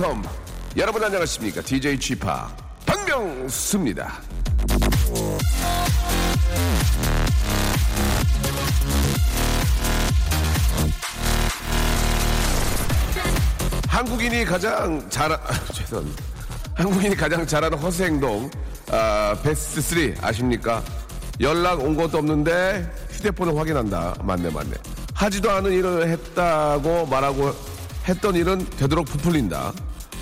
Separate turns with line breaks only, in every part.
welcome. 여러분 안녕하십니까? DJ Chip 박명수입니다. 한국인이 가장 잘, 아, 죄송합니다. 한국인이 가장 잘하는 허세 행동, 아, 베스트 3 아십니까? 연락 온 것도 없는데 휴대폰을 확인한다. 맞네, 맞네. 하지도 않은 일을 했다고 말하고 했던 일은 되도록 부풀린다.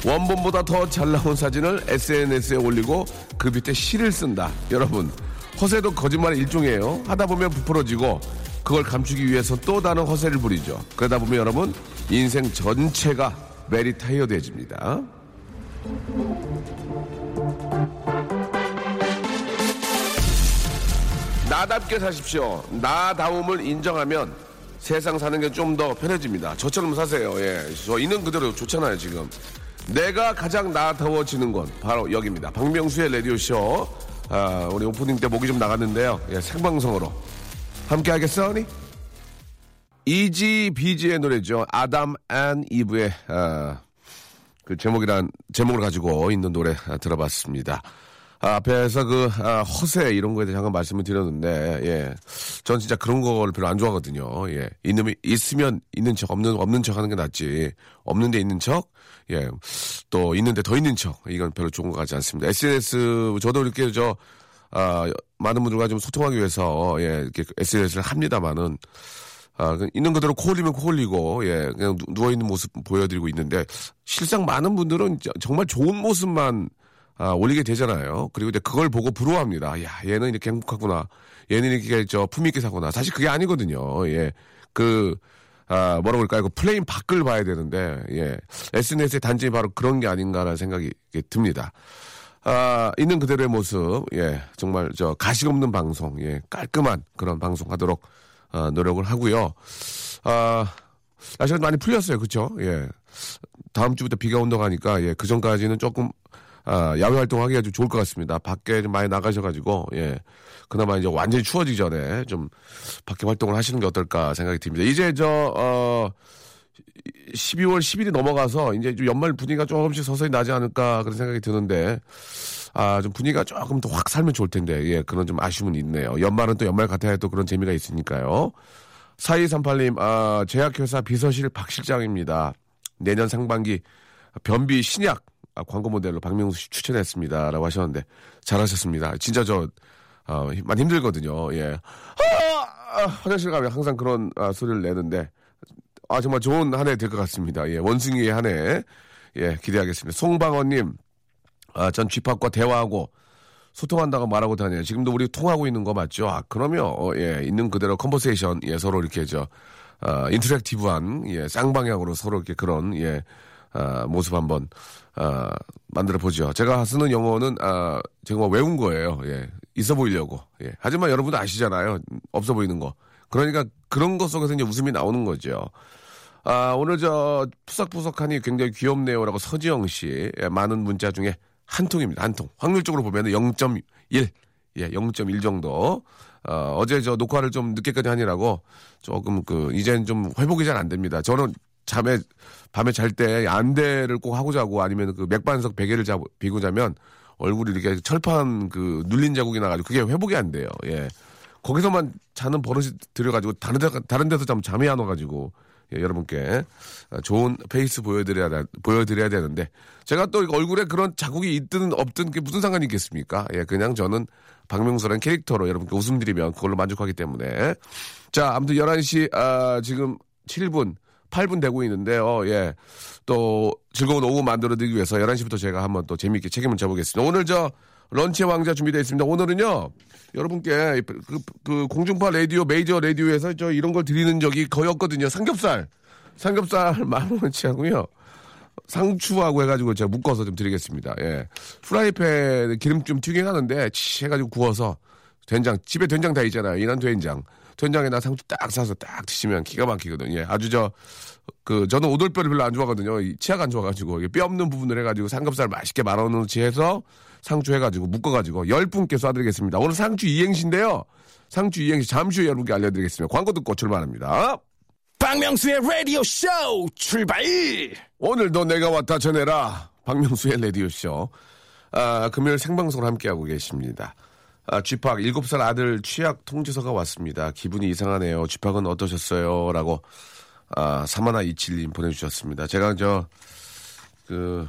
원본보다 더 잘 나온 사진을 SNS에 올리고 그 밑에 시를 쓴다. 여러분, 허세도 거짓말의 일종이에요. 하다 보면 부풀어지고 그걸 감추기 위해서 또 다른 허세를 부리죠. 그러다 보면 여러분, 인생 전체가 메리 타이어드해집니다. 나답게 사십시오. 나다움을 인정하면 세상 사는 게 좀 더 편해집니다. 저처럼 사세요. 예. 저 있는 그대로 좋잖아요, 지금. 내가 가장 나다워지는 건 바로 여기입니다. 박명수의 라디오쇼. 아, 우리 오프닝 때 목이 좀 나갔는데요. 예, 생방송으로. 함께 하겠어니? 이지 비지의 노래죠. 아담 and 이브의 아, 그 제목이란 제목을 가지고 있는 노래 아, 들어봤습니다. 아, 앞에서 그 아, 허세 이런 거에 대해 잠깐 말씀을 드렸는데 예, 전 진짜 그런 걸 별로 안 좋아하거든요. 예, 있는 있으면 있는 척 없는 없는 척 하는 게 낫지. 없는데 있는 척, 예, 또 있는데 더 있는 척 이건 별로 좋은 것 같지 않습니다. SNS 저도 이렇게 저 아, 많은 분들과 좀 소통하기 위해서 예, 이렇게 SNS를 합니다만은. 아, 그 있는 그대로 코 흘리면 코 흘리고, 예, 그냥 누워있는 모습 보여드리고 있는데, 실상 많은 분들은 정말 좋은 모습만, 아, 올리게 되잖아요. 그리고 이제 그걸 보고 부러워합니다. 야, 얘는 이렇게 행복하구나. 얘는 이렇게 저 폼있게 사구나. 사실 그게 아니거든요. 예. 그, 아, 뭐라고 그럴까요? 그 프레임 밖을 봐야 되는데, 예. SNS의 단점이 바로 그런 게 아닌가라는 생각이 듭니다. 아, 있는 그대로의 모습, 예. 정말 저 가식 없는 방송, 예. 깔끔한 그런 방송 하도록 어, 노력을 하고요. 아, 날씨가 많이 풀렸어요. 그쵸? 예. 다음 주부터 비가 온다고 하니까, 예. 그 전까지는 조금, 아, 야외 활동하기가 좀 좋을 것 같습니다. 밖에 좀 많이 나가셔가지고, 예. 그나마 이제 완전히 추워지기 전에 좀 밖에 활동을 하시는 게 어떨까 생각이 듭니다. 이제 저, 어, 12월 10일이 넘어가서 이제 좀 연말 분위기가 조금씩 서서히 나지 않을까 그런 생각이 드는데, 아, 좀 분위기가 조금 더 확 살면 좋을 텐데, 예, 그런 좀 아쉬움은 있네요. 연말은 또 연말 같아야 또 그런 재미가 있으니까요. 4238님, 아, 제약회사 비서실 박 실장입니다. 내년 상반기 변비 신약 아, 광고 모델로 박명수 씨 추천했습니다. 라고 하셨는데, 잘하셨습니다. 진짜 저, 어, 많이 힘들거든요. 예. 아, 아, 화장실 가면 항상 그런 아, 소리를 내는데, 아, 정말 좋은 한 해 될 것 같습니다. 예, 원숭이의 한 해. 예, 기대하겠습니다. 송방원님, 아, 전 쥐팍과 대화하고 소통한다고 말하고 다녀요. 지금도 우리 통하고 있는 거 맞죠? 아, 그러면, 어, 예, 있는 그대로 컨버세이션, 예, 서로 이렇게 저, 아, 인터랙티브한, 예, 쌍방향으로 서로 이렇게 그런, 예, 아, 모습 한번, 아, 만들어 보죠. 제가 쓰는 영어는, 아, 제가 외운 거예요. 예, 있어 보이려고. 예. 하지만 여러분도 아시잖아요. 없어 보이는 거. 그러니까 그런 것 속에서 이제 웃음이 나오는 거죠. 아, 오늘 저 푸석푸석하니 굉장히 귀엽네요라고 서지영 씨 예, 많은 문자 중에 한 통입니다. 한 통. 확률적으로 보면 0.1. 예, 0.1 정도. 어, 어제 저 녹화를 좀 늦게까지 하느라고 조금 그 이젠 좀 회복이 잘 안 됩니다. 저는 잠에 밤에 잘 때 안대를 꼭 하고 자고 아니면 그 맥반석 베개를 자 비고 자면 얼굴이 이렇게 철판 그 눌린 자국이 나가지고 그게 회복이 안 돼요. 예. 거기서만 자는 버릇이 들여가지고 다른 데 다른 데서 자면 잠이 안 와가지고 예, 여러분께 좋은 face 보여드려야 보여드려야 되는데 제가 또 얼굴에 그런 자국이 있든 없든 그게 무슨 상관이 있겠습니까? 예, 그냥 저는 박명수라는 캐릭터로 여러분께 웃음 드리면 그걸로 만족하기 때문에 자 아무튼 11시 아, 지금 7분 8분 되고 있는데요. 예. 또 즐거운 오후 만들어드리기 위해서 11시부터 제가 한번 또 재미있게 책임을 져보겠습니다. 오늘 저 런치의 왕자 준비되어 있습니다. 오늘은요. 여러분께 그, 그 공중파 라디오 메이저 라디오에서 저 이런 걸 드리는 적이 거의 없거든요. 삼겹살. 삼겹살 만 원치 하고요. 상추하고 해가지고 제가 묶어서 좀 드리겠습니다. 예. 프라이팬에 기름 좀 튀긴 하는데 치 해가지고 구워서 된장 집에 된장 다 있잖아요. 이란 된장 된장에다 상추 딱 싸서 딱 드시면 기가 막히거든요. 예, 아주 저, 그, 저는 오돌뼈를 별로 안 좋아하거든요. 이 치아가 안 좋아가지고, 뼈 없는 부분을 해가지고 삼겹살 맛있게 말아놓지 해서 상추 해가지고 묶어가지고 열 분께 쏴드리겠습니다. 오늘 상추 이행시인데요. 상추 이행시 잠시 후에 여러분께 알려드리겠습니다. 광고 듣고 출발합니다.
박명수의 라디오 쇼 출발!
오늘도 내가 왔다 전해라. 박명수의 라디오 쇼. 아, 금요일 생방송을 함께하고 계십니다. 아, 쥐팍 7살 아들 취약 통지서가 왔습니다. 기분이 이상하네요. 쥐팍은 어떠셨어요? 라고 아, 사마나 이칠님 보내주셨습니다. 제가 저, 그,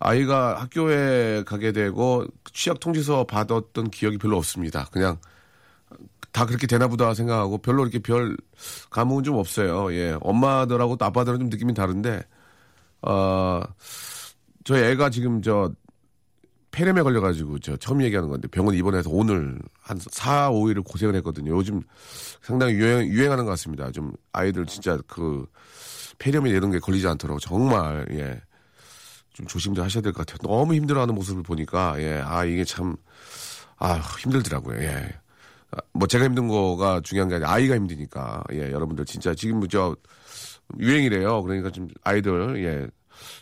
아이가 학교에 가게 되고 취약 통지서 받았던 기억이 별로 없습니다. 그냥 다 그렇게 되나 보다 생각하고 별로 이렇게 별 감흥은 좀 없어요. 예. 엄마들하고 또 아빠들은 좀 느낌이 다른데, 어, 저희 애가 지금 저 폐렴에 걸려가지고 저 처음 얘기하는 건데 병원 입원해서 오늘 한 4, 5일을 고생을 했거든요. 요즘 상당히 유행, 유행하는 것 같습니다. 좀 아이들 진짜 그 폐렴이 이런 게 걸리지 않도록 정말, 예. 좀 조심 좀 하셔야 될 것 같아요. 너무 힘들어하는 모습을 보니까, 예. 아, 이게 참, 아, 힘들더라고요. 예. 아, 뭐 제가 힘든 거가 중요한 게 아니라 아이가 힘드니까, 예. 여러분들 진짜 지금 저 유행이래요. 그러니까 좀 아이들, 예.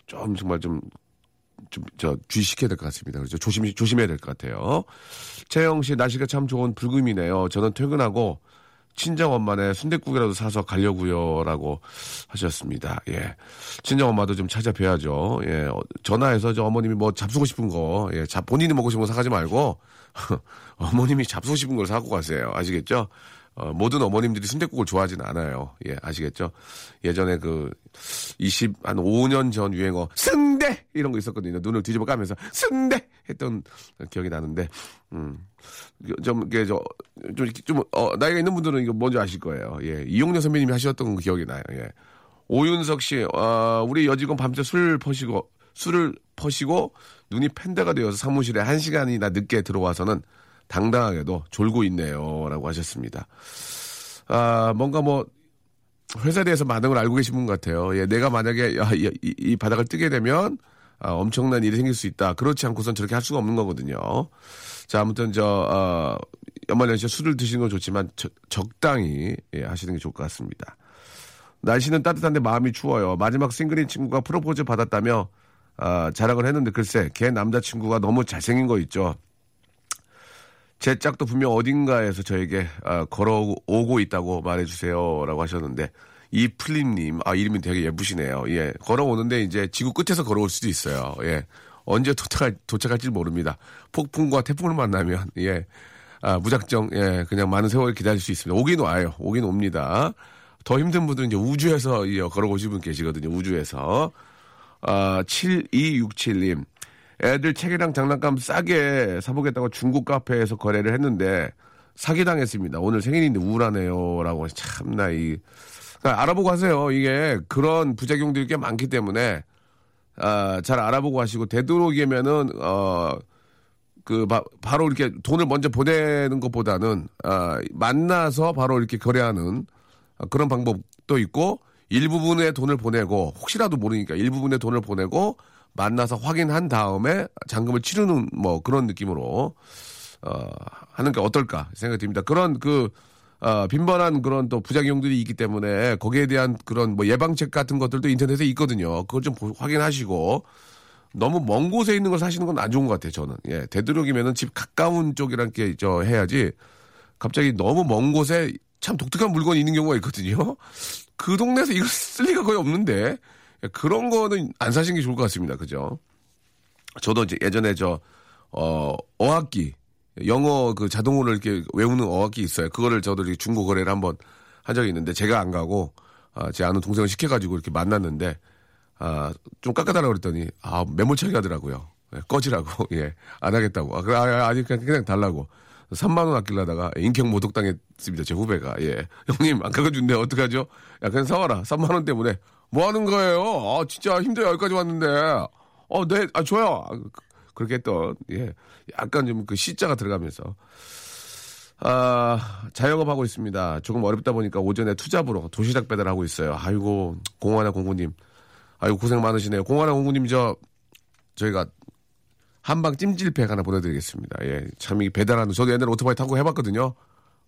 좀 정말 좀 좀, 저, 주의시켜야 될 것 같습니다. 그렇죠. 조심, 조심해야 될 것 같아요. 채영 씨, 날씨가 참 좋은 불금이네요. 저는 퇴근하고 친정 엄마네 순대국이라도 사서 가려고요. 라고 하셨습니다. 예. 친정 엄마도 좀 찾아뵈야죠. 예. 어, 전화해서 저 어머님이 뭐 잡수고 싶은 거, 예. 자, 본인이 먹고 싶은 거 사가지 말고, 어머님이 잡수고 싶은 걸 사고 가세요. 아시겠죠? 어, 모든 어머님들이 순대국을 좋아하진 않아요. 예, 아시겠죠? 예전에 그, 20, 한 5년 전 유행어, 순대! 이런 거 있었거든요. 눈을 뒤집어 까면서, 순대! 했던 기억이 나는데, 음, 좀, 이게, 저, 좀, 좀, 어, 나이가 있는 분들은 이거 뭔지 아실 거예요. 예, 이용녀 선배님이 하셨던 그 기억이 나요. 예. 오윤석 씨, 어, 우리 여직원 밤새 술 퍼시고, 술을 퍼시고, 눈이 팬다가 되어서 사무실에 한 시간이나 늦게 들어와서는 당당하게도 졸고 있네요. 라고 하셨습니다. 아, 뭔가 뭐, 회사에 대해서 많은 걸 알고 계신 분 같아요. 예, 내가 만약에 야, 이, 이, 이 바닥을 뜨게 되면 아, 엄청난 일이 생길 수 있다. 그렇지 않고선 저렇게 할 수가 없는 거거든요. 자, 아무튼 저, 어, 연말연시에 술을 드시는 건 좋지만 저, 적당히 예, 하시는 게 좋을 것 같습니다. 날씨는 따뜻한데 마음이 추워요. 마지막 싱글인 친구가 프로포즈 받았다며 아, 자랑을 했는데 글쎄 걔 남자친구가 너무 잘생긴 거 있죠. 제 짝도 분명 어딘가에서 저에게 아, 걸어오고 있다고 말해주세요라고 하셨는데 이 플림님 아 이름이 되게 예쁘시네요. 예 걸어오는데 이제 지구 끝에서 걸어올 수도 있어요. 예 언제 도착할 도착할지 모릅니다. 폭풍과 태풍을 만나면 예 아, 무작정 예 그냥 많은 세월 기다릴 수 있습니다. 오긴 와요. 오긴 옵니다. 더 힘든 분들은 이제 우주에서 예, 걸어오신 분 계시거든요. 우주에서 아 7267님 애들 책이랑 장난감 싸게 사보겠다고 중국 카페에서 거래를 했는데 사기당했습니다. 오늘 생일인데 우울하네요. 라고 참나 이 그러니까 알아보고 하세요. 이게 그런 부작용들이 꽤 많기 때문에 아, 잘 알아보고 하시고 되도록이면은 어. 그 바, 로 이렇게 돈을 먼저 보내는 것보다는 아, 만나서 바로 이렇게 거래하는 그런 방법도 있고 일부분의 돈을 보내고 혹시라도 모르니까 일부분의 돈을 보내고 만나서 확인한 다음에 잔금을 치르는 뭐 그런 느낌으로 어, 하는 게 어떨까 생각이 듭니다. 그런 그 어, 빈번한 그런 또 부작용들이 있기 때문에 거기에 대한 그런 뭐 예방책 같은 것들도 인터넷에 있거든요. 그걸 좀 확인하시고 너무 먼 곳에 있는 걸 사시는 건 안 좋은 것 같아요. 저는 예 되도록이면은 집 가까운 쪽이란 게저 해야지 갑자기 너무 먼 곳에 참 독특한 물건이 있는 경우가 있거든요. 그 동네에서 이걸 쓸 리가 거의 없는데 그런 거는 안 사시는 게 좋을 것 같습니다. 그죠? 저도 이제 예전에 저, 어, 어학기, 영어 그 자동으로 이렇게 외우는 어학기 있어요. 그거를 저도 이렇게 중고 거래를 한번 한 적이 있는데 제가 안 가고, 아, 제 아는 동생을 시켜가지고 이렇게 만났는데, 아, 좀 깎아달라고 그랬더니, 아, 매몰차게 하더라고요. 예, 꺼지라고, 예, 안 하겠다고. 아, 그래, 아, 아니, 그냥, 그냥 달라고. 3만원 아끼려다가 인격 모독당했습니다. 제 후배가. 예. 형님, 안 깎아준대. 어떡하죠? 야, 그냥 사와라. 3만원 때문에. 뭐 하는 거예요? 아, 진짜 힘들어 여기까지 왔는데. 어, 네, 아, 좋아요. 아, 그, 그렇게 또, 예. 약간 좀 그 시자가 들어가면서. 아, 자영업 하고 있습니다. 조금 어렵다 보니까 오전에 투잡으로 도시락 배달하고 있어요. 아이고, 공화나 공구님. 아이고, 고생 많으시네요. 공화나 공구님, 저, 저희가 한방 찜질팩 하나 보내드리겠습니다. 예. 참, 이 배달하는, 저도 옛날에 오토바이 타고 해봤거든요.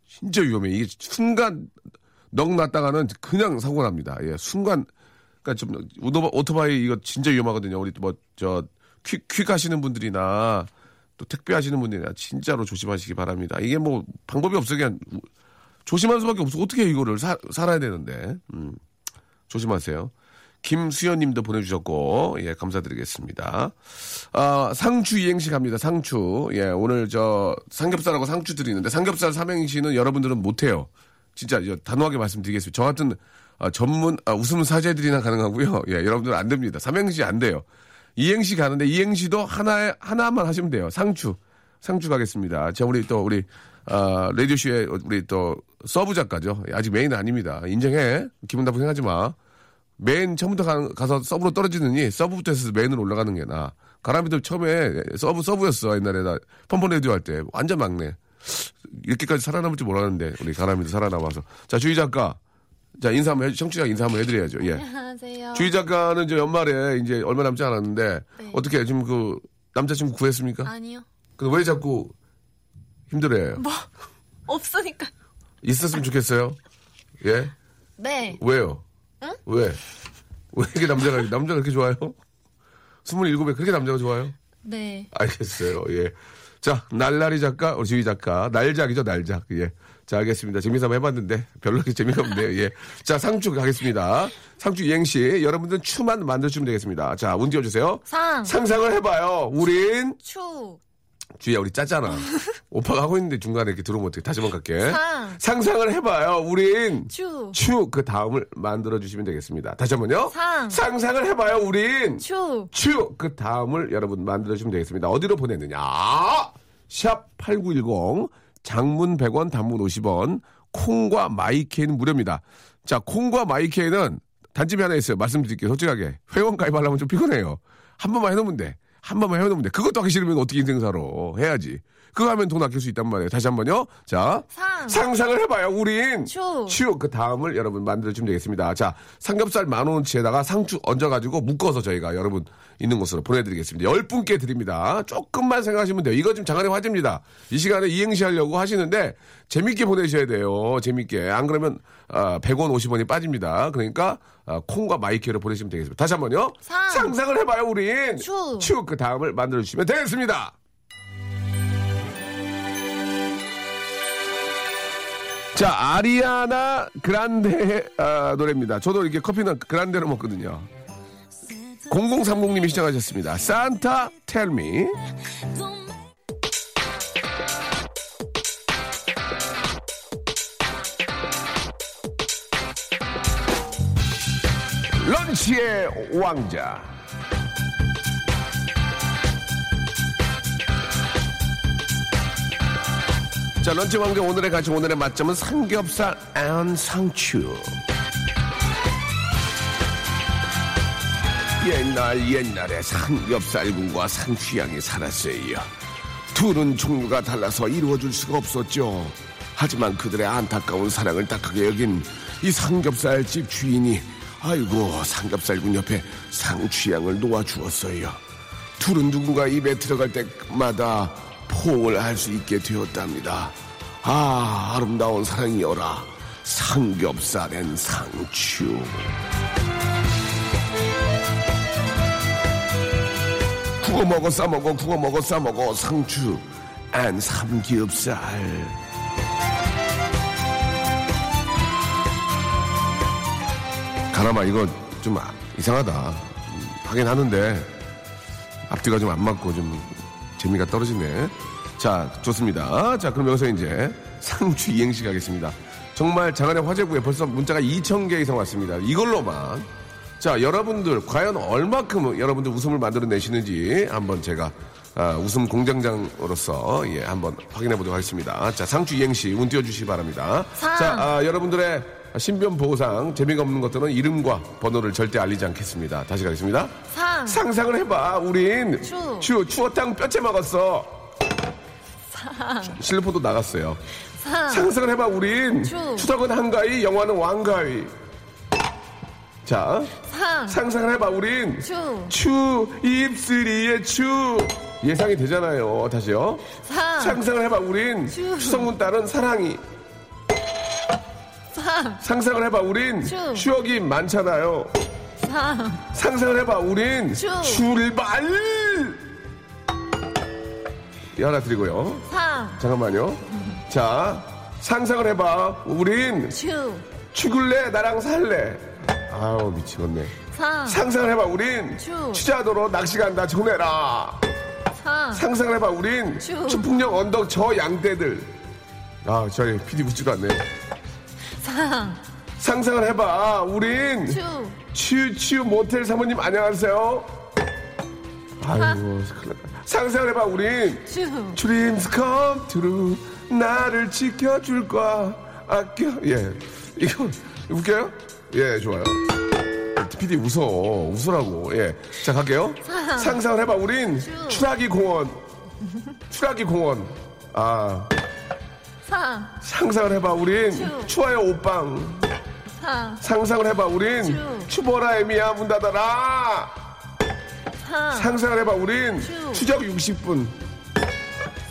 진짜 위험해. 이게 순간 넉 났다가는 그냥 사고 납니다. 예, 순간 그러니까 좀 오토바, 오토바이 이거 진짜 위험하거든요. 우리 뭐저 퀵, 퀵 하시는 분들이나 또 택배 하시는 분들이나 진짜로 조심하시기 바랍니다. 이게 뭐 방법이 없어 그냥 조심할 수밖에 없어. 어떻게 이거를 사, 살아야 되는데. 음, 조심하세요. 김수현 님도 보내주셨고, 예, 감사드리겠습니다. 아, 상추 이행시 갑니다. 상추. 예, 오늘 저 삼겹살하고 상추 드리는데 삼겹살 삼행시는 여러분들은 못해요. 진짜 저 단호하게 말씀드리겠습니다. 저 같은 아, 전문 아, 웃음 사제들이나 가능하고요. 예, 여러분들은 안 됩니다. 삼행시 안 돼요. 이행시 가는데 이행시도 하나에 하나만 하시면 돼요. 상추. 상추 가겠습니다. 자, 우리 또 우리 아, 라디오쇼의 우리 또 sub 작가죠. 아직 main은 아닙니다. 인정해. 기분 나쁘게 생각하지 마. 메인 처음부터 가, 가서 sub로 떨어지느니 sub부터 해서 main으로 올라가는 게 나. 가람이도 처음에 sub sub였어 옛날에 나 펀펀 라디오 할 때 완전 막내. 이렇게까지 살아남을 줄 몰랐는데 우리 가람이도 살아남아서 자 주희 작가 자 인사 한번 해 청취자 인사 한번 해드려야죠. 예.
안녕하세요.
주희 작가는 이제 연말에 이제 얼마 남지 않았는데
네.
어떻게 지금 그 남자친구 구했습니까?
아니요.
그왜 자꾸 힘들어해요?
뭐 없으니까.
있었으면 좋겠어요. 예?
네.
왜요?
응?
왜? 왜 이렇게 남자가 남자가 그렇게 좋아요? 스물일곱에 그렇게 남자가 좋아요?
네.
알겠어요. 예. 자, 날라리 작가, 우리 지휘 작가, 날작이죠, 날작. 예. 자, 알겠습니다. 재미삼아 한번 해봤는데, 별로 그렇게 재미가 없네요. 예. 자, 상추 가겠습니다. 상추 이행시. 여러분들은 추만 만들어주시면 되겠습니다. 자, 운 띄워주세요.
상.
상상을 해봐요. 우린,
추.
주희야, 우리 짰잖아. 오빠가 하고 있는데 중간에 이렇게 들어오면 어떻게 다시 한번 갈게.
상.
상상을 해봐요. 우린,
추.
추, 그 다음을 만들어주시면 되겠습니다. 다시 한 번요.
상.
상상을 해봐요. 우린,
추.
추, 그 다음을 여러분 만들어주시면 되겠습니다. 어디로 보내느냐? 샵 8910, 장문 100원, 단문 50원, 콩과 마이케이는 무료입니다. 자, 콩과 마이케이는 단점이 하나 있어요. 말씀드릴게요. 솔직하게. 회원 가입하려면 좀 피곤해요. 한 번만 해놓으면 돼. 한 번만 해놓으면 돼. 그것도 하기 싫으면 어떻게 인생 살아. 해야지. 그거 하면 돈 아낄 수 있단 말이에요. 다시 한 번요. 자.
상.
상상을 해봐요. 우린.
추.
추. 그 다음을 여러분 만들어주시면 되겠습니다. 자, 삼겹살 만 원어치에다가 상추 얹어가지고 묶어서 저희가 여러분 있는 곳으로 보내드리겠습니다. 열 분께 드립니다. 조금만 생각하시면 돼요. 이거 지금 장안의 화제입니다. 이 시간에 이행시 하려고 하시는데 재밌게 보내셔야 돼요. 재밌게. 안 그러면 아, 100원, 50원이 빠집니다. 그러니까 아, 콩과 마이크로 보내시면 되겠습니다. 다시 한 번요.
상.
상상을 해봐요, 우린.
추.
추. 그 다음을 만들어주시면 되겠습니다. 자, 아리아나 그란데 아, 노래입니다. 저도 이렇게 커피는 그란데로 먹거든요. 0030님이 시청하셨습니다. 산타 텔미. 런치의 왕자. 자, 런치 왕자 오늘의 가치 오늘의 맛점은 삼겹살 and 상추. 옛날 옛날에 삼겹살군과 상추양이 살았어요. 둘은 종류가 달라서 이루어질 수가 없었죠. 하지만 그들의 안타까운 사랑을 딱하게 여긴 이 삼겹살 집 주인이 아이고 삼겹살군 옆에 상추양을 놓아주었어요. 둘은 누군가 입에 들어갈 때마다 포옹을 할 수 있게 되었답니다. 아 아름다운 사랑이여라 삼겹살엔 상추. 구워 먹어 싸 먹어 구워 먹어 싸 먹어 상추 안 삼겹살 가람아 이거 좀 아- 이상하다 음, 하긴 하는데 앞뒤가 좀 안 맞고 좀 재미가 떨어지네 자 좋습니다 자 그럼 여기서 이제 상추 이행시 가겠습니다 정말 장안의 화제고에 벌써 문자가 2,000개 이상 왔습니다 이걸로만 자, 여러분들 과연 얼마큼 여러분들 웃음을 만들어내시는지 한번 제가 아, 웃음 공장장으로서 예, 한번 확인해 보도록 하겠습니다. 자, 상추 이행시 운 띄워주시기 바랍니다.
상.
자, 아, 여러분들의 신변 보호상 재미가 없는 것들은 이름과 번호를 절대 알리지 않겠습니다. 다시 가겠습니다.
상.
상상을 해봐. 우린
추.
추 추어탕 뼈째 먹었어. 실로포도 나갔어요.
상.
상상을 해봐. 우린
추.
추석은 한가위, 영화는 왕가위. 자,
상.
상상을 해봐. 우린
추.
추 입술이의 추 예상이 되잖아요. 다시요.
상.
상상을 해봐. 우린
추.
추석문 딸은 사랑이
3,
상상을 해봐. 우린
추.
추억이 많잖아요.
3,
상상을 해봐. 우린
추.
출발! 이 하나 드리고요.
3,
잠깐만요. 자, 상상을 해봐. 우린
추,
죽을래? 나랑 살래? 아우, 미치겠네.
3,
상상을 해봐. 우린
추.
취자도로 낚시 간다. 전해라.
3,
상상을 해봐. 우린
추.
추풍령 언덕 저 양떼들. 아, 저희 PD 웃지도 않네.
3,
상상을 해봐. 우린
추,
치유치유 모텔 사모님 안녕하세요. 아이고, 큰일 났다. 상상을 해봐. 우린
추,
come true. 나를 지켜줄 거야. 아껴. 예. 이거 웃겨요? 예, 좋아요. PD 웃어. 웃으라고. 예. 자, 갈게요. 상상을 해봐. 우린 추락이 공원. 추락이 공원. 아,
3,
상상을 해봐. 우린
추.
추워요, 옷방.
3,
상상을 해봐. 우린
추.
추보라 애미야 문 닫아라.
3,
상상을 해봐. 우린
추.
추적 60분.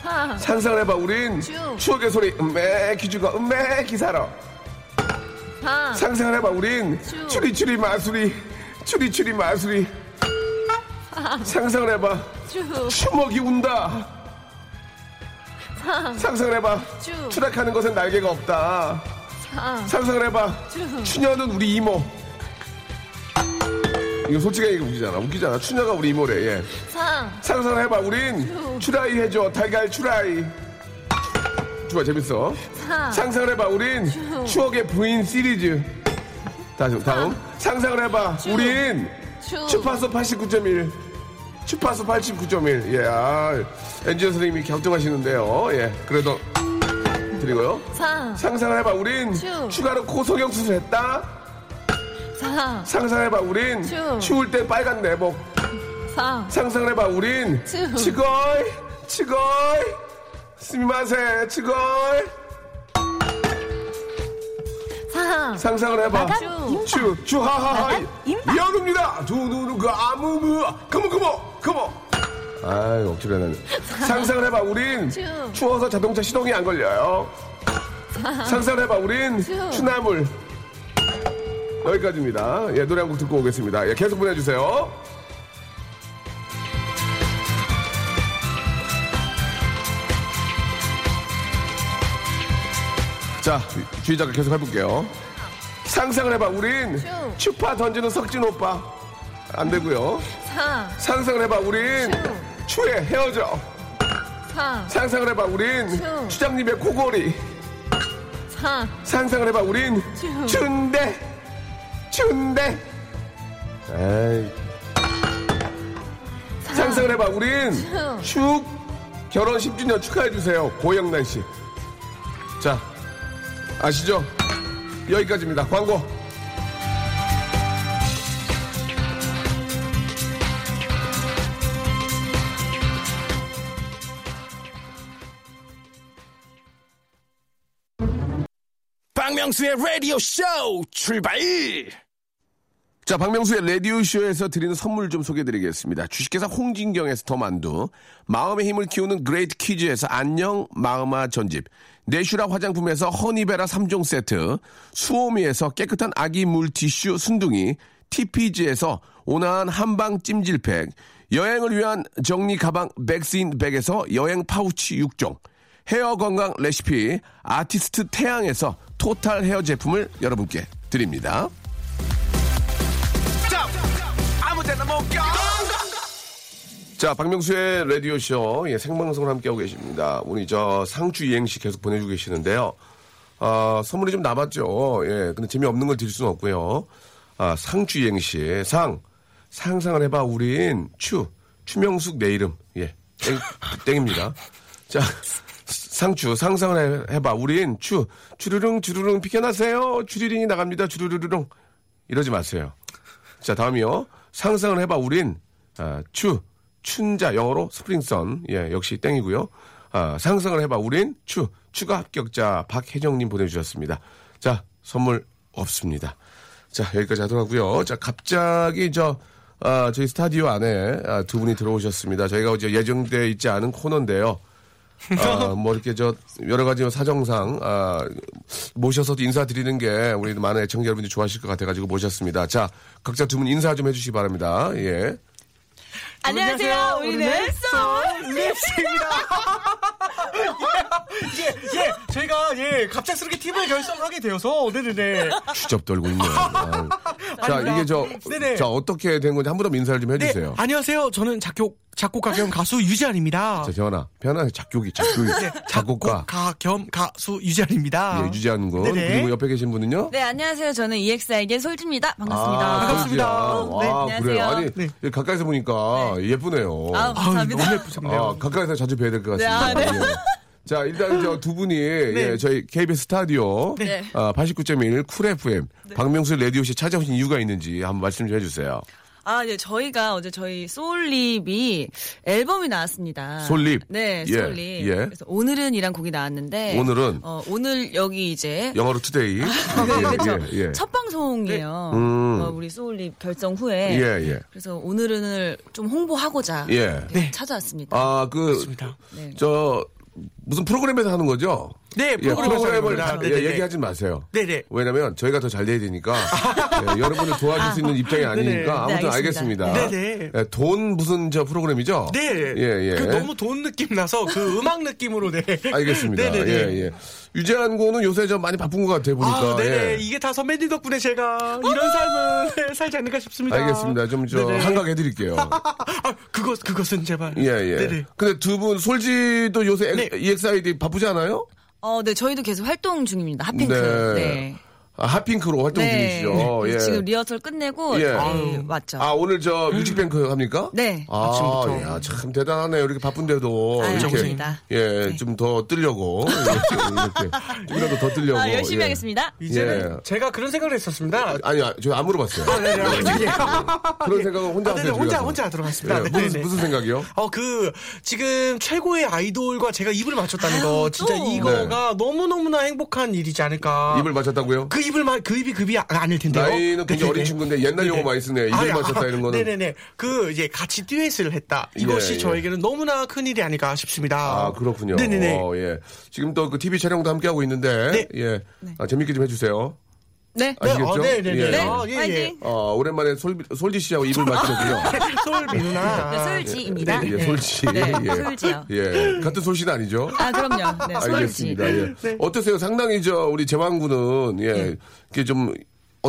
3,
상상을 해봐. 우린
추.
추억의 소리 음메 기주가 음메 기사러.
3,
상상을 해봐. 우린
추.
추리 추리 마수리 추리 추리 마수리. 상상을 해봐.
추,
추먹이 운다.
3,
상상을 해봐.
추.
추락하는 것은 날개가 없다.
3,
상상을 해봐.
추,
추녀는 우리 이모. 이거 솔직하게 얘기 웃기잖아. 웃기잖아. 추녀가 우리 이모래. 예.
3,
상상을 해봐. 우린 추라이 해줘. 달걀 추라이. 좋아, 재밌어.
3,
상상을 해봐. 우린
추.
추억의 부인 시리즈. 다시, 다음. 상상을 해봐.
추.
우린
추,
주파수 89.1. 주파수 89.1. 예, 아, 엔지니어 선생님이 격정하시는데요. 예, 그래도 드리고요.
3,
상상을 해봐. 우린
추.
추가로 코 성형 수술했다.
3,
상상을 해봐. 우린
추.
추울 때 빨간 내복.
3,
상상을 해봐. 우린
추.
치거이, 치거이, 스미마세.
3,
상상을 해봐. 추, 추하하하.
임박.
여름입니다. 두누누 아무무. 컴온, 컴온, 컴온. 아이, 억지로 해놨네. 상상을 해봐. 우린
추.
추워서 자동차 시동이 안 걸려요. 상상을 해봐. 우린
추.
추나물. 여기까지입니다. 예, 노래 한 곡 듣고 오겠습니다. 예, 계속 보내주세요. 자, 주희 작가 계속 해볼게요. 상상을 해봐. 우린
추.
추파 던지는 석진 오빠. 안 되고요.
3,
상상을 해봐. 우린
추.
추에 헤어져.
3,
상상을 해봐. 우린
추.
추장님의 코골이.
3,
상상을 해봐. 우린
추.
춘대. 춘대. 에이. 상상을 해봐. 우린
추.
축 결혼 10주년 축하해주세요. 고영란 씨. 자, 아시죠? 여기까지입니다. 광고.
박명수의 라디오 쇼 출발!
자, 박명수의 라디오쇼에서 드리는 선물 좀 소개해드리겠습니다. 주식회사 홍진경에서 더 만두, 마음의 힘을 키우는 그레이트북스에서 안녕 마음아 전집, 네슈라 화장품에서 허니베라 3종 세트, 수오미에서 깨끗한 아기 물티슈 순둥이, TPG에서 온화한 한방 찜질팩, 여행을 위한 정리 가방 백스인 백에서 여행 파우치 6종, 헤어 건강 레시피 아티스트 태양에서 토탈 헤어 제품을 여러분께 드립니다. 자, 박명수의 라디오쇼, 예, 생방송을 함께하고 계십니다. 오늘 저 상추 이행시 계속 보내주고 계시는데요. 아, 선물이 좀 남았죠. 예, 근데 재미없는 걸 드릴 수는 없고요. 아, 상추 이행시. 상, 상상을 해봐. 우린 추, 추명숙 내 이름. 예, 땡, 땡입니다. 자, 상추, 상상을 해- 해봐. 우린 추, 주르릉, 주르릉, 비켜나세요. 주리링이 나갑니다. 주르르릉. 이러지 마세요. 자, 다음이요. 상상을 해봐. 우린, 아, 추, 춘자, 영어로 스프링선. 예, 역시 땡이고요. 아, 상상을 해봐. 우린 추, 추가 합격자 박혜정님 보내주셨습니다. 자, 선물 없습니다. 자, 여기까지 하더라고요. 자, 갑자기 저, 아, 저희 스타디오 안에 아, 두 분이 들어오셨습니다. 저희가 어제 예정돼 있지 않은 코너인데요. 아, 뭐 이렇게 저 여러 가지 사정상 아, 모셔서 인사드리는 게 우리 많은 애청자 여러분들이 좋아하실 것 같아가지고 모셨습니다. 자, 각자 두 분 인사 좀 해주시기 바랍니다. 예.
안녕하세요. 우리는 소울.
립스입니다. 예, 예, 저희가 예 갑작스럽게 팀을 결성하게 되어서 네네네.
주접 떨고 있네요. 아유. 자. 이게 저,
네네.
자, 어떻게 된 건지 한 번 더 인사를 좀
네,
해주세요.
안녕하세요. 저는 작곡 작곡가 겸 가수 유지한입니다.
자, 재환아. 편하게 작곡이, 작곡이, 작곡가.
가겸 가수 유재환입니다.
예, 유재환 군.
네네.
그리고 옆에 계신 분은요?
네, 안녕하세요. 저는 EXID의 솔지입니다. 반갑습니다.
아,
반갑습니다.
솔지야.
네,
아,
안녕하세요.
그래요. 아니,
네.
예, 가까이서 보니까 예쁘네요.
아,
아유,
감사합니다.
너무 예쁘셨네요.
아, 가까이서 자주 뵈야 될것
네,
같습니다.
아, 네.
예. 자, 일단 저 두 분이 예, 저희 KBS 스튜디오
네.
아, 89.1 쿨 FM 박명수 라디오쇼 찾아오신 이유가 있는지 한번 말씀 좀 해주세요.
아, 네, 저희가 어제 저희 소울립이 앨범이 나왔습니다.
솔립?
네,
예,
소울립.
예.
그래서 오늘은이란 곡이 나왔는데.
오늘은?
어, 오늘 여기 이제.
영어로 today.
그렇죠.
예, 예.
첫 방송이에요.
음.
어, 우리 소울립 결정 후에.
예, 예.
그래서 오늘은을 좀 홍보하고자
예.
이렇게 찾아왔습니다.
아, 그,
맞습니다.
네.
저, 무슨 프로그램에서 하는 거죠?
네,
예, 프로그램을
합니다.
예,
네네네.
얘기하지 마세요.
네네.
왜냐면 저희가 더 잘 돼야 되니까 예, 여러분을 도와줄 수 있는 입장이 아니니까
네,
아무튼
알겠습니다.
네네.
예, 돈 무슨 저 프로그램이죠?
네.
예, 예.
그 너무 돈 느낌 나서 그 음악 느낌으로 네.
알겠습니다.
네네네.
예, 예. 유재한 군은 요새 좀 많이 바쁜 것 같아 보니까.
아, 네네.
예.
이게 다 선배님 덕분에 제가 이런 삶을 네, 살지 않을까 싶습니다.
알겠습니다. 좀저
네네.
한각 해드릴게요.
아, 그것, 그것은 제발.
예, 예.
네네.
근데 두 분 솔지도 요새
네.
EXID 바쁘지 않아요?
어, 네, 저희도 계속 활동 중입니다. 핫핑크. 네.
아, 핫핑크로 활동
네.
중이시죠. 예.
지금 리허설 끝내고
예.
네,
아유.
왔죠.
아, 오늘 저 뮤직뱅크 합니까?
네.
아,
아침부터.
야, 참 대단하네요. 이렇게 바쁜데도.
아유,
이렇게.
감사합니다.
예, 좀 더 뜨려고. 이렇게. 좀이라도 더 뜨려고.
아, 열심히
예.
하겠습니다.
이제는
예.
제가 그런 생각을 했었습니다.
아니, 아, 저안 물어봤어요.
네네.
그런 생각은 혼자
아, 네네,
하세요.
혼자,
들어가서.
혼자 들어갔습니다.
예,
네네네.
무슨, 무슨 생각이요?
어, 그, 지금 최고의 아이돌과 제가 입을 맞췄다는 거, 진짜
또.
이거가 너무 너무나 행복한 일이지 않을까.
네. 입을 맞췄다고요?
그 입을, 마- 그 입이 급이 아- 아닐 텐데요.
나이는 굉장히
네네네.
어린 친구인데 옛날 용어 많이 쓰네. 입을 맞췄다 이런 거는.
네네네. 그, 이제 같이 듀엣을 했다. 이것이
예, 예.
저에게는 너무나 큰 일이 아닐까 싶습니다.
아, 그렇군요.
네네네.
어, 예. 지금 또 그 TV 촬영도 함께 하고 있는데.
네.
예. 아, 재밌게 좀 해주세요.
네.
네,
아시겠죠?
어, 네네 네.
예.
네.
아, 예, 예.
화이팅.
어, 오랜만에 솔, 솔지 씨하고 입을 맞추는군요.
솔비 누나.
네, 솔지입니다.
예, 솔지.
네,
예.
솔지요.
예. 같은 솔씨는 아니죠?
아, 그럼요. 네, 솔지.
알겠습니다. 예. 어떠세요? 상당히 저 우리 제왕군은 예, 이게 좀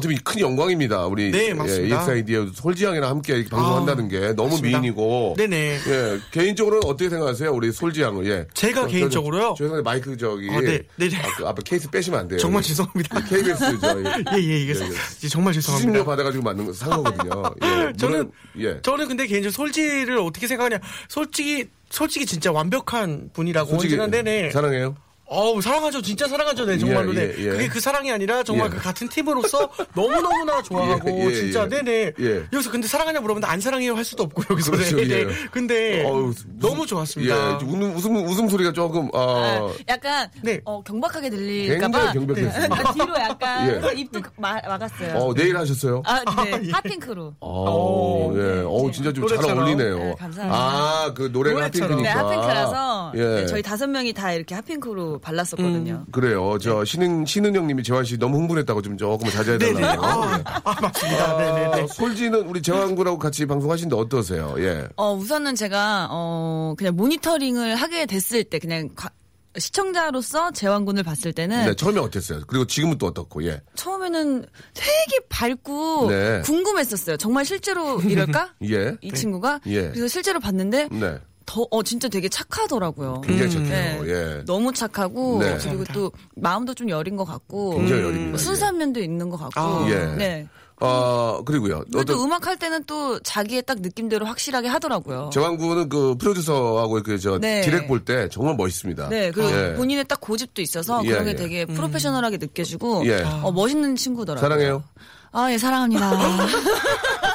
보면 큰 영광입니다. 우리
네, 맞습니다. 아,
예, EXID의 솔지양이랑 함께 이렇게 방송한다는 게 너무
맞습니다.
미인이고.
네네.
예, 개인적으로는 어떻게 생각하세요? 우리 솔지양을 예.
제가
저,
개인적으로요?
저, 죄송한데 마이크 저기
아, 네, 네 네.
아, 그 앞에 케이스 빼시면 안 돼요.
정말 죄송합니다.
KBS 저
예, 예, 이게
예, 예.
이제 정말
수신료
죄송합니다.
받아가지고 만든 거, 산 거거든요. 예.
저는
예.
저는 근데 개인적으로 솔지를 어떻게 생각하냐? 솔직히 솔직히 진짜 완벽한 분이라고
솔직히
언제나 네네.
사랑해요.
어우 사랑하죠, 진짜 사랑하죠, 네 정말로
예,
네.
예, 예.
그게 그 사랑이 아니라 정말
예.
그 같은 팀으로서 너무 너무나 좋아하고
예, 예,
진짜
예.
네네.
예.
여기서 근데 사랑하냐 물어보는데 안 사랑해요 할 수도 없고 여기서
그렇죠,
네.
예.
네. 근데
어우,
너무 좋았습니다.
예, 웃음, 웃음, 웃음 소리가 조금,
아,
아,
약간
네.
어, 경박하게 들릴까봐. 그러니까 뒤로 약간
예.
입도 마- 막았어요.
어, 내일 하셨어요?
아, 네. 핫핑크로.
어, 예. 어, 진짜 좀 잘. 어울리네요.
네, 감사합니다.
아, 그 노래가
노래처럼.
네,
핫핑크니까.
핫핑크라서
예.
네, 저희 다섯 명이 다 이렇게 핫핑크로 발랐었거든요.
그래요.
네.
저 신은 신은 형님이 재환 씨 너무 흥분했다고 좀 조금 자제해달라고.
네네.
네.
아, 아, 맞습니다. 네네네.
아, 솔지는 우리 재환군하고 같이 방송하시는데 어떠세요? 예.
어, 우선은 제가, 어, 그냥 모니터링을 하게 됐을 때, 그냥 과- 시청자로서 제왕군을 봤을 때는
네, 처음에 어땠어요? 그리고 지금은 또 어떻고, 예.
처음에는 되게 밝고
네.
궁금했었어요. 정말 실제로 이럴까?
예.
이 친구가?
예.
그래서 실제로 봤는데
네.
더, 어, 진짜 되게 착하더라고요.
굉장히
음.
착해요.
네.
예.
너무 착하고
네.
그리고 또 마음도 좀 여린 것 같고
굉장히
음,
여립니다.
순수한 면도 있는 것 같고
아.
예.
네.
어, 그리고요.
그리고 또
어떤
음악 할 때는 또 자기의 딱 느낌대로 확실하게 하더라고요.
재환군은 그 프로듀서하고 그저
네.
디렉 볼 때 정말 멋있습니다.
네, 그리고
예.
본인의 딱 고집도 있어서
예,
그런 게
예.
되게 프로페셔널하게 느껴지고
예.
어, 멋있는 친구더라고요.
사랑해요.
아, 예, 사랑합니다.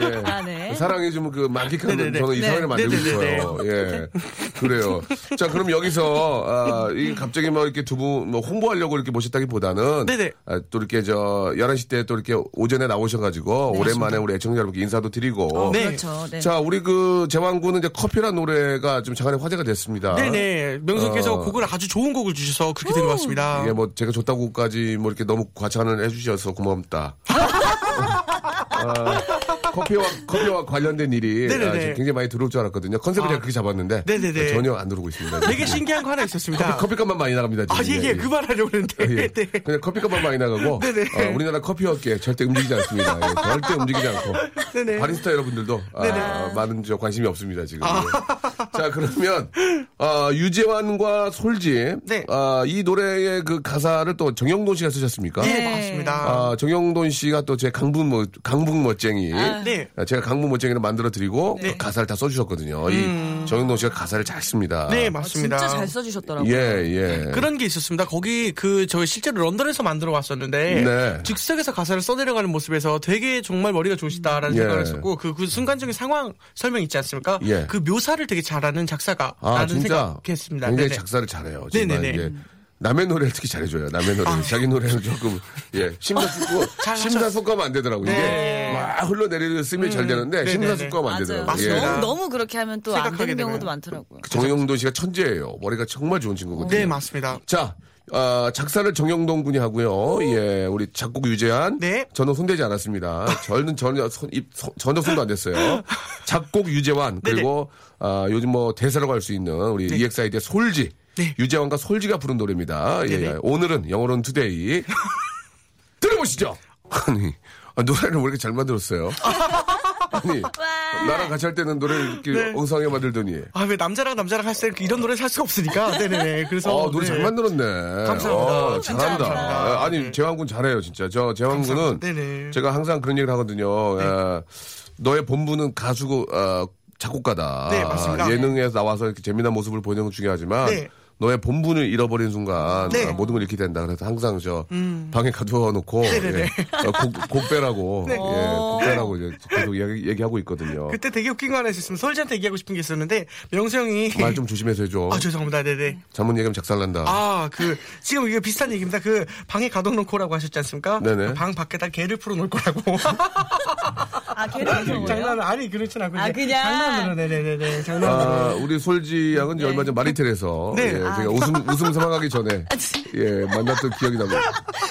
예.
아, 네.
사랑이 좀그 만끽하는
네네네.
저는 이
네.
사연을 만들고
네네네.
싶어요. 예. 그래요. 자, 그럼 여기서, 아, 이 갑자기 뭐 이렇게 두분뭐 홍보하려고 이렇게 모셨다기 보다는.
네네.
아, 또 이렇게 저, 11시 때 또 이렇게 오전에 나오셔가지고. 오랜만에 우리 애청자 여러분께 인사도 드리고.
네.
그렇죠. 네.
자, 우리 그 제왕군은 이제 커피란 노래가 좀 장안에 화제가 됐습니다.
네네. 명수께서
어.
곡을 아주 좋은 곡을 주셔서 그렇게 된것 같습니다.
이게 뭐 제가 좋다고까지 뭐 이렇게 너무 과찬을 해주셔서 고맙다. 아, 커피와 커피와 관련된 일이. 아, 굉장히 많이 들어올 줄 알았거든요. 컨셉을
아.
제가 그렇게 잡았는데
네네네.
전혀 안 들어오고 있습니다.
되게 신기한 거 하나 있었습니다.
커피, 값만 많이 나갑니다. 지금.
아, 예, 예, 그 말 하려고 했는데.
예.
네.
그냥 커피값만 많이 나가고. 어, 우리나라 커피업계 절대 움직이지 않습니다. 예, 절대 움직이지 않고
네네.
바리스타 여러분들도 아. 많은 저 관심이 없습니다 지금. 예. 자 그러면 어, 유재환과 솔지
네.
아, 이 노래의 그 가사를 또 정형돈 씨가 쓰셨습니까?
네, 맞습니다.
아, 정형돈 씨가 또 제 강북 뭐 강북 멋쟁이.
네.
아, 제가 강북 멋쟁이를 만들어 드리고 그 가사를 다 써주셨거든요. 이 정형돈 씨가 가사를 잘 씁니다.
음. 네,
아,
맞습니다.
진짜 잘 써주셨더라고요.
예, 예.
그런 게 있었습니다. 거기 그 저희 실제로 런던에서 만들어 왔었는데
네.
즉석에서 가사를 써내려가는 모습에서 되게 정말 머리가 좋으시다라는
예.
생각을 했었고 그, 그 순간적인 상황 설명 있지 않습니까?
예.
그 묘사를 되게 잘하는 작사가라는
아,
생각했습니다.
굉장히
네네.
작사를 잘해요. 정말
네네네.
남의 노래를 특히 잘해줘요. 남의 노래를 자기 노래는 조금 예 심사숙고
잘하죠.
심사숙고하면 안 되더라고 이게
네.
막 흘러내리는 쓰면 잘 되는데
네네네.
심사숙고하면 안
맞아요.
되더라고.
맞습니다.
너무, 너무 그렇게 하면 또 안 되는 경우도. 많더라고요.
정영돈 씨가 천재예요. 머리가 정말 좋은 친구거든요.
네, 맞습니다.
자. 아, 작사를 정영돈 군이 하고요. 예, 우리 작곡 유재한.
네.
저는 손대지 않았습니다. 저는 전혀 손, 입, 손- 전혀 손도 안 댔어요. 작곡 유재환. 그리고, 아, 요즘 뭐 대사라고 할 수 있는 우리 EXID의 솔지.
네.
유재환과 솔지가 부른 노래입니다. 예. 예. 오늘은 영어로는 투데이. 들어보시죠. 아니, 아, 노래를 왜 이렇게 잘 만들었어요? 아니, 나랑 같이 할 때는 노래를 이렇게
네.
엉성하게 만들더니.
아, 왜 남자랑 남자랑 할 때 이런 노래 살 수가 없으니까. 네네네. 그래서.
아, 노래 잘
네.
만들었네.
감사합니다.
어,
진짜
잘한다.
감사합니다.
아니,
네.
재환군 잘해요, 진짜. 저 재환군은. 제가 항상 그런 얘기를 하거든요. 어, 너의 본부는 가수고, 어, 작곡가다.
네, 맞습니다.
예능에서 나와서 이렇게 재미난 모습을 보이는 건 중요하지만
네.
너의 본분을 잃어버린 순간
네. 음.
아, 모든 걸 잃게 된다. 그래서 항상 저 방에 가두어 놓고
네네네.
예, 어, 곡, 곡 빼라고
네.
예, 곡 빼라고 이제 계속 얘기, 하고 있거든요.
그때 되게 웃긴 거 하나 있었으면 설지한테 얘기하고 싶은 게 있었는데 명수 형이
말 좀 조심해서 해줘.
아 죄송합니다 네네
잘못 얘기하면 작살난다.
아 그 지금 이게 비슷한 얘기입니다 그 방에 가둬놓고라고 하셨지 않습니까
네네.
그 방 밖에다 개를 풀어놓을 거라고
아, 무서워요?
장난 아니 그렇진 않고
아, 그냥?
장난으로 네네네네 장난으로
아, 우리 솔지 양은 이제 얼마 전 마리텔에서
네.
예,
아,
제가 웃음 웃음 삼아가기 전에 예 만났던 기억이 납니다.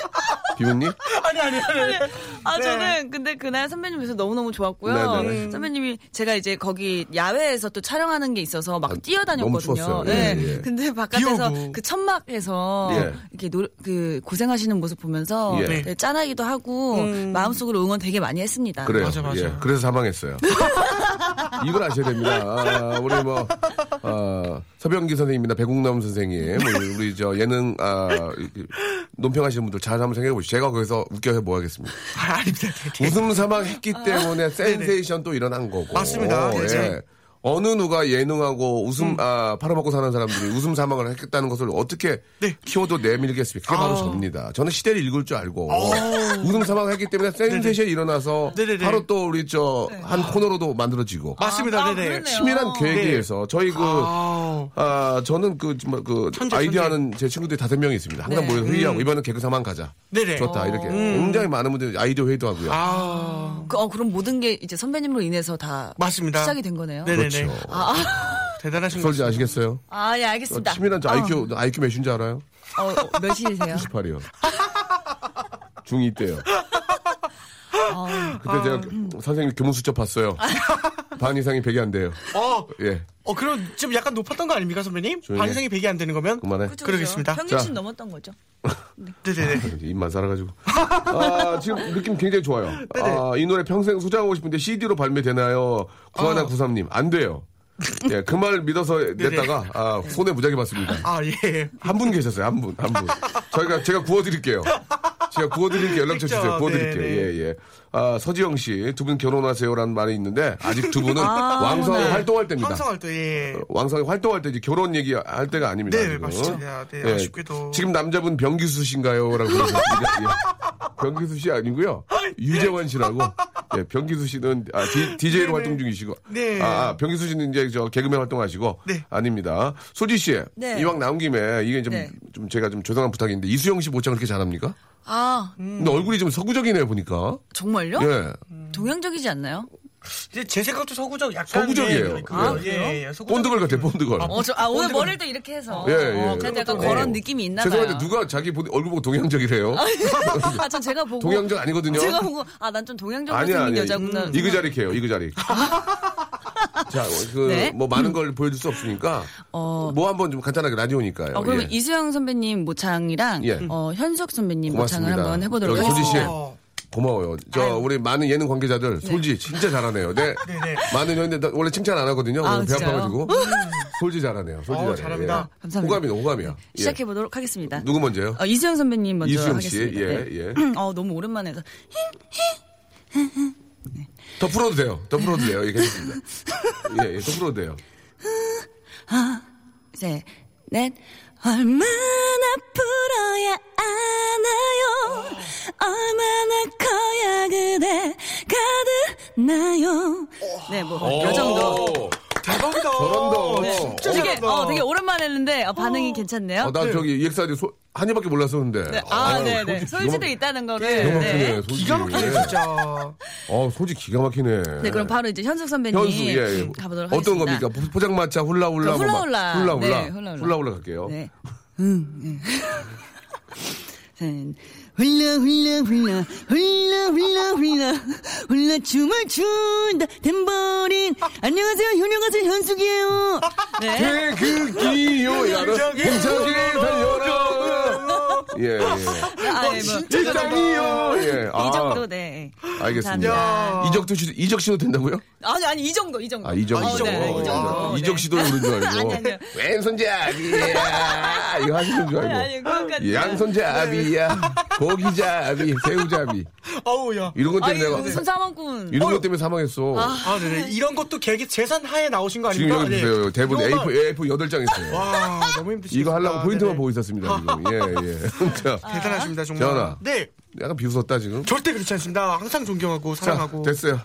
비웃니?
아니 아니 아니
아,
네.
저는 근데 그날 선배님 뵈서 너무너무 좋았고요.
네네.
선배님이 제가 이제 거기 야외에서 또 촬영하는 게 있어서 막
아,
뛰어다녔거든요. 네.
예, 예.
근데 바깥에서
비 오고.
그 천막에서
예.
이렇게 노, 그 고생하시는 모습 보면서
예.
되게 짠하기도 하고 마음속으로 응원 되게 많이 했습니다.
그래요.
맞아, 맞아.
예, 그래서 사망했어요. 이걸 아셔야 됩니다. 아, 우리 뭐 아, 서병기 선생님이나 배국남 선생님, 우리, 우리 저 예능 아, 논평하시는 분들 잘 한번 생각해 보시죠. 제가 거기서 웃겨해 뭐 하겠습니다.
아, 아닙니다 네, 네.
웃음 사망했기 때문에 센세이션 또 일어난 거고.
맞습니다.
예.
네.
어느 누가 예능하고 웃음 아 팔아먹고 사는 사람들이 웃음 사망을 했겠다는 것을 어떻게
네.
키워도 내밀겠습니까? 그게 바로
아.
접니다. 저는 시대를 읽을 줄 알고 웃음 사망을 했기 때문에 센세이션이 일어나서
네네네.
바로 또 우리 저한 코너로도 만들어지고
맞습니다
아,
네네
그러네요.
치밀한 계획에
네.
의해서 저희 그
아,
아, 저는 그, 정말 그,
천재,
아이디어
천재.
하는 제 친구들이 다섯 명이 있습니다. 항상
네.
모여 서 회의하고, 이번엔 개그 사망 가자.
네네
좋다, 이렇게. 굉장히 많은 분들이 아이디어 회의도 하고요.
아
그, 어, 그럼 모든 게 이제 선배님으로 인해서 다
맞습니다
시작이 된 거네요.
네네네
그렇죠.
대단하신 것
솔지
같습니다
아시겠어요?
아, 예,
어,
알겠습니다.
치밀한 저 IQ, IQ 몇인 줄 알아요?
어, 어, 몇이세요?
18이요. 중2 때요.
어,
그때 제가 선생님 교문 수첩 봤어요. 반 이상이 100이 안 돼요.
어,
예.
어 그럼 좀 약간 높았던 거 아닙니까 선배님. 이상이 100이 안 되는 거면
그만해.
그죠,
그러겠습니다.
그죠. 평균치
자.
넘었던 거죠.
네네네
입만 살아가지고. 아, 지금 느낌 굉장히 좋아요. 아, 이 노래 평생 소장하고 싶은데 CD로 발매되나요? 구하나
아.
구삼님. 안 돼요. 예, 그 말 믿어서 냈다가, 아, 손해 무지하게 봤습니다.
아 예.
한 분 계셨어요, 한 분, 한 분. 저희가, 제가 구워 드릴게요. 제가 구워 드릴게요. 연락처
그쵸,
주세요. 구워 드릴게요.
네네.
예, 예. 아, 서지영 씨, 두 분 결혼하세요라는 말이 있는데, 아직 두 분은
아,
왕성하게
네.
활동할 때입니다.
항상할 때 예.
왕성하게 활동할 때 이제 결혼 얘기 할 때가 아닙니다.
네,
지금.
맞습니다. 네, 아쉽게도.
지금 남자분 병기수 씨인가요? 라고 그러셨습니다. 예. 병기수 씨 아니고요. 유재환 씨라고. 예, 병기수 씨는 아, 디, 제이로 활동 중이시고.
네.
아, 아, 병기수 씨는 이제 저 개그맨 활동하시고.
네.
아닙니다. 소지 씨.
네.
이왕 나온 김에 이게 좀,
네.
좀 제가 좀 죄송한 부탁인데 이수영 씨 모창 그렇게 잘합니까?
아
근데 얼굴이 좀 서구적이네요 보니까.
정말요?
예.
동양적이지 않나요?
이제 제 생각도 서구적 약간
서구적이에요.
예,
아,
예,
그래요?
예, 예, 서구적.
본드걸 같아 본드걸.
어, 저, 아, 오늘 머리를 또 이렇게 해서.
예, 예.
어, 그래도 약간
어.
그런 느낌이 있나 봐요.
죄송한데 누가 자기 본- 얼굴 보고 동양적이래요?
아, 전 제가 보고.
동양적 아니거든요.
제가 보고, 아, 난 좀 동양적으로 생긴
아니야.
여자구나.
이그자릭해요, 이그자릭. 자, 그,
네.
뭐 많은 걸 보여줄 수 없으니까.
어.
뭐 한번 좀 간단하게 라디오니까요.
어, 그러면
예.
이수영 선배님 모창이랑
예.
어, 현숙 선배님
고맙습니다.
모창을 한번 해보도록. 하겠습니다.
어.
고마워요. 저 우리 많은 예능 관계자들 솔지 진짜 잘하네요. 네.
네.
많은 연예인 나 원래 칭찬 안 하거든요.
아,
오늘 배? 아파가지고 솔지 잘하네요. 솔지
어. 잘합니다.
예.
감사합니다.
호감이다, 호감이야. 예.
시작해 보도록 하겠습니다.
누구 먼저요?
어, 이수영 선배님 먼저
이수영 씨,
하겠습니다.
예,
네.
예.
어, 너무 오랜만에 해서.
더 풀어도 돼요. 더 풀어도 돼요. 예, 괜찮습니다. 예, 예, 더 풀어도 돼요.
셋, 넷. 얼마나 풀어야 아나요? 얼마나 커야 그대 가득나요? 네, 뭐, 요 정도.
오,
대박이다.
네.
잘한다.
어, 되게 오랜만에 했는데, 어, 반응이 괜찮네요.
어, 난 저기 EXID 소, 한이밖에 몰랐었는데.
네. 아, 네, 네.
솔직히
솔지도 있다는 거를.
기가 막히네,
네.
솔직히.
기가 막히네 진짜.
어, 소지 기가 막히네.
네, 그럼 바로 이제 현숙 선배님
현수, 예, 예.
가보도록
어떤
하겠습니다.
겁니까? 포- 포장마차 훌라훌라. 그뭐 막-
훌라훌라.
훌라훌라.
네, 훌라훌라.
훌라훌라 갈게요.
네. 응, 응. 훌라 훌라 훌라 훌라 훌라 훌라 훌라 춤을 춘다 탬버린 안녕하세요 현영가수 현숙이에요 네.
태극기요,
굉장히
힘차게 달려라. 예, 예.
아, 네, 뭐.
일상이요. 예.
이 정도 네
알겠습니다. 이적도 씨, 이적 씨도 된다고요?
아니 아니 이 정도 이 정도
아, 이적
어,
씨.
네, 네, 이 정도
이적
네.
씨도 그런 줄 알고.
아니, 아니요.
왼손잡이야. 이거 하시는 줄
아니, 아니,
알고.
그것까지
양손잡이야. 고기잡이, 새우잡이.
아우 야.
이런 것 때문에
아이고
내가
무슨 사망꾼
이런 것 때문에 사망했어.
아, 네네. 이런 것도 계획 재산 하에 나오신 거
지금
아닙니까?
여기 보세요.
네.
대본
이거만-
A4, A4 8장 있어요.
와, 너무 힘드시겠다.
이거 하려고 포인트만
네네.
보고 있었습니다, 지금. 예, 예. 자,
대단하십니다, 정말.
재현아.
네.
약간 비웃었다, 지금.
절대 그렇지 않습니다. 항상 존경하고
자,
사랑하고.
됐어요.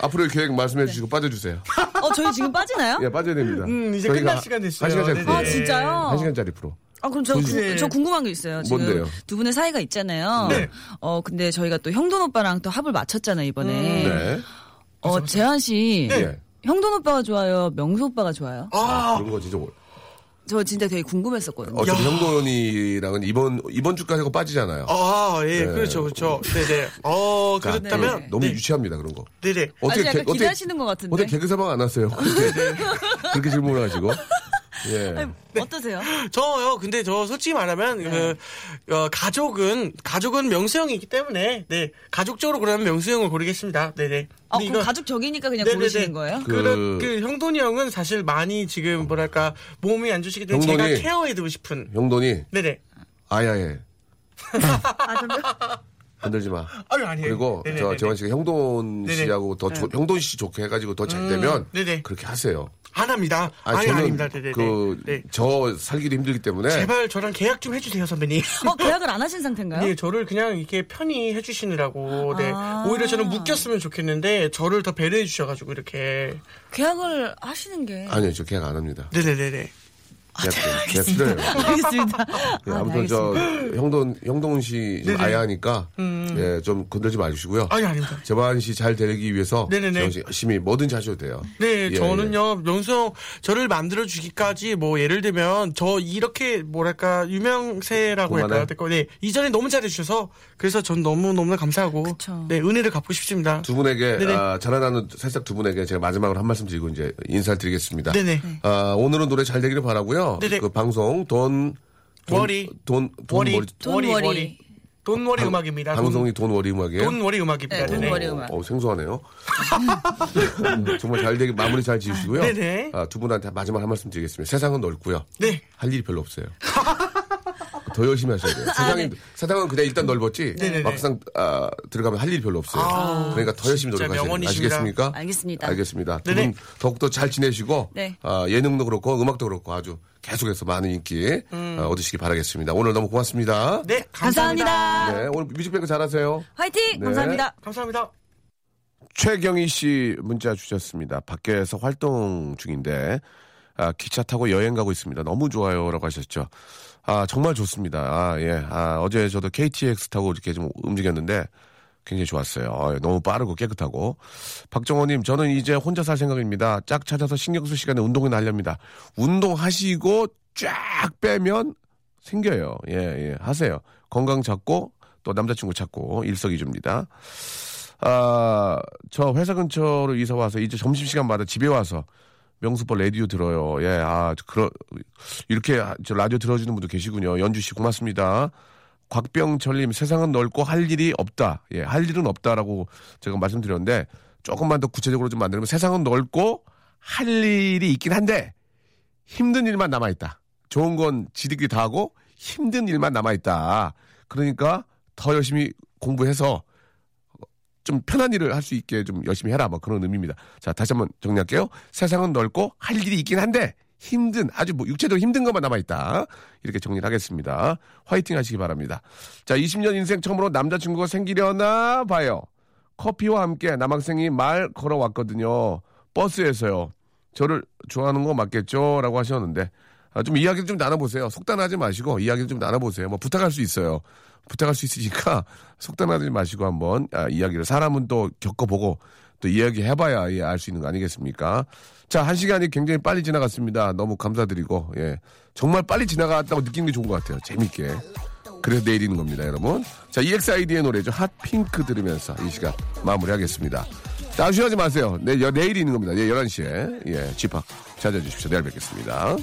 앞으로의 계획 말씀해 주시고 빠져주세요.
어 저희 지금 빠지나요?
예, 빠져야 됩니다.
음, 이제 끝날 시간 됐어요.
한 시간짜리
네네.
프로.
아 진짜요?
한 시간짜리 프로.
아 그럼 저, 구- 저 궁금한 게 있어요. 지금
뭔데요?
두 분의 사이가 있잖아요.
네.
어 근데 저희가 또 형돈 오빠랑 또 합을 맞췄잖아요 이번에.
네.
어 재환 씨
예.
형돈 오빠가 좋아요, 명수 오빠가 좋아요?
아,
그런 거 진짜. 오-
저 진짜 되게 궁금했었거든요.
어차피 형돈이랑은 이번, 이번 주까지 하고 빠지잖아요.
아, 예,
네.
그렇죠, 그렇죠. 네네. 어,
자,
그렇다면.
네.
너무
네.
유치합니다, 그런 거.
네네.
아직 약간
개-
기대하시는 것 같은데.
어떻게 개그 사방 안 왔어요? 그렇게, 그렇게 질문을 하시고. 예.
어떠세요?
저요, 근데 저 솔직히 말하면,
네.
그, 어, 가족은, 가족은 명수형이기 때문에, 네. 가족적으로 그러면 명수형을 고르겠습니다. 네네.
아,
근데
그럼
이거-
가족적이니까 그냥
네네네.
고르시는 거예요?
그-
그, 그, 형돈이 형은 사실 많이 지금, 뭐랄까, 몸이 안 좋으시기 때문에
형돈이-
제가 케어해두고 싶은.
형돈이
네네.
아야해.
아,
건들지 마.
아유, 아니에요.
그리고
네네네네.
저 재원 씨가 형돈
네네.
씨하고 더 조- 형돈 씨 좋게 해가지고 더 잘 되면
네네.
그렇게 하세요.
안 합니다.
아니,
아니,
저는
아닙니다. 네네.
그,
네.
저 살기도 힘들기 때문에.
제발 저랑 계약 좀 해주세요, 선배님.
어, 계약을 안 하신 상태인가요?
네, 저를 그냥 이렇게 편히 해주시느라고, 네.
아.
오히려 저는 묶였으면 좋겠는데, 저를 더 배려해 주셔가지고, 이렇게.
계약을 하시는 게.
아니요, 저 계약 안 합니다.
네네네네.
계약, 계약 싫어요.
알겠습니다.
예,
아,
아무튼
네,
저
알겠습니다.
형돈 형돈 씨
네네.
아야하니까 예, 좀 건들지 마주시고요.
아니, 아닙니다.
재반 씨잘 되기 위해서
네네네.
열심히 뭐든지 하셔도 돼요.
네,
예,
저는요, 명수 형, 저를 만들어 주기까지, 뭐, 예를 들면, 저 이렇게, 뭐랄까, 유명세라고
그만해?
할까요? 됐고, 네, 이전에 너무 잘해 주셔서, 그래서 전 너무 너무 감사하고,
그쵸.
네, 은혜를 갚고 싶습니다.
두 분에게. 아, 자라나는 살짝 두 분에게 제가 마지막으로 한 말씀 드리고 이제 인사를 드리겠습니다.
네네.
아, 오늘은 노래 잘 되기를 바라고요.
네네.
그 방송
Don't, don't
worry. Don't,
don't worry,
머리
don't
worry, worry. Worry. Don't worry 음악입니다.
방송이 돈 워리 음악이에요.
돈, 돈 워리 음악입니다.
네, 돈
네네.
워리 음악.
어, 생소하네요. 정말 잘 되게 마무리 잘 지으시고요.
네네.
아, 두 분한테 마지막 한 말씀 드리겠습니다. 세상은 넓고요.
네.
할 일이 별로 없어요. 더 열심히 하셔야 돼요. 세상이, 세상은 그냥 일단 넓었지.
아, 네네네.
막상 아, 들어가면 할 일이 별로 없어요. 그러니까 더 열심히 노력하셔야 돼요. 아시겠습니까?
알겠습니다.
알겠습니다. 두. 분 더욱더 잘 지내시고
네.
아, 예능도 그렇고 음악도 그렇고 아주 계속해서 많은 인기 어, 얻으시기 바라겠습니다. 오늘 너무 고맙습니다.
네, 감사합니다.
감사합니다.
네, 오늘 뮤직뱅크 잘하세요.
화이팅!
네.
감사합니다.
감사합니다.
최경희 씨 문자 주셨습니다. 밖에서 활동 중인데 아, 기차 타고 여행 가고 있습니다. 너무 좋아요라고 하셨죠. 아 정말 좋습니다. 아, 예. 아, 어제 저도 KTX 타고 이렇게 좀 움직였는데 굉장히 좋았어요. 아, 너무 빠르고 깨끗하고. 박정호님, 저는 이제 혼자 살 생각입니다. 짝 찾아서 신경 쓸 시간에 운동이나 하렵니다. 운동하시고 쫙 빼면 생겨요. 예, 예. 하세요. 건강 찾고 또 남자친구 찾고 일석이조입니다. 아, 저 회사 근처로 이사 와서 이제 점심시간마다 집에 와서 명수빠 라디오 들어요. 예, 아, 그러, 이렇게 저 라디오 들어주는 분도 계시군요. 연주 씨 고맙습니다. 곽병철님 세상은 넓고 할 일이 없다. 예, 할 일은 없다라고 제가 말씀드렸는데 조금만 더 구체적으로 좀 만들면 세상은 넓고 할 일이 있긴 한데 힘든 일만 남아 있다. 좋은 건 지들끼리 다 하고 힘든 일만 남아 있다. 그러니까 더 열심히 공부해서 좀 편한 일을 할 수 있게 좀 열심히 해라. 뭐 그런 의미입니다. 자, 다시 한번 정리할게요. 세상은 넓고 할 일이 있긴 한데 힘든 아주 뭐 육체적으로 힘든 것만 남아 있다. 이렇게 정리를 하겠습니다. 화이팅 하시기 바랍니다. 자, 20년 인생 처음으로 남자친구가 생기려나 봐요. 커피와 함께 남학생이 말 걸어왔거든요. 버스에서요. 저를 좋아하는 거 맞겠죠? 라고 하셨는데 아, 좀 이야기를 좀 나눠보세요. 속단하지 마시고 이야기를 좀 나눠보세요. 뭐 부탁할 수 있어요. 부탁할 수 있으니까 속단하지 마시고 한번 아, 이야기를 사람은 또 겪어보고 또 이야기 해봐야 예, 알 수 있는 거 아니겠습니까? 자, 한 시간이 굉장히 빨리 지나갔습니다. 너무 감사드리고, 예. 정말 빨리 지나갔다고 느끼는 게 좋은 것 같아요. 재밌게. 그래서 내일 있는 겁니다, 여러분. 자, EXID의 노래죠. 핫핑크 들으면서 이 시간 마무리하겠습니다. 자, 아쉬워하지 마세요. 내, 내일 있는 겁니다. 예, 11시에. 예, 집합 찾아주십시오. 내일 뵙겠습니다.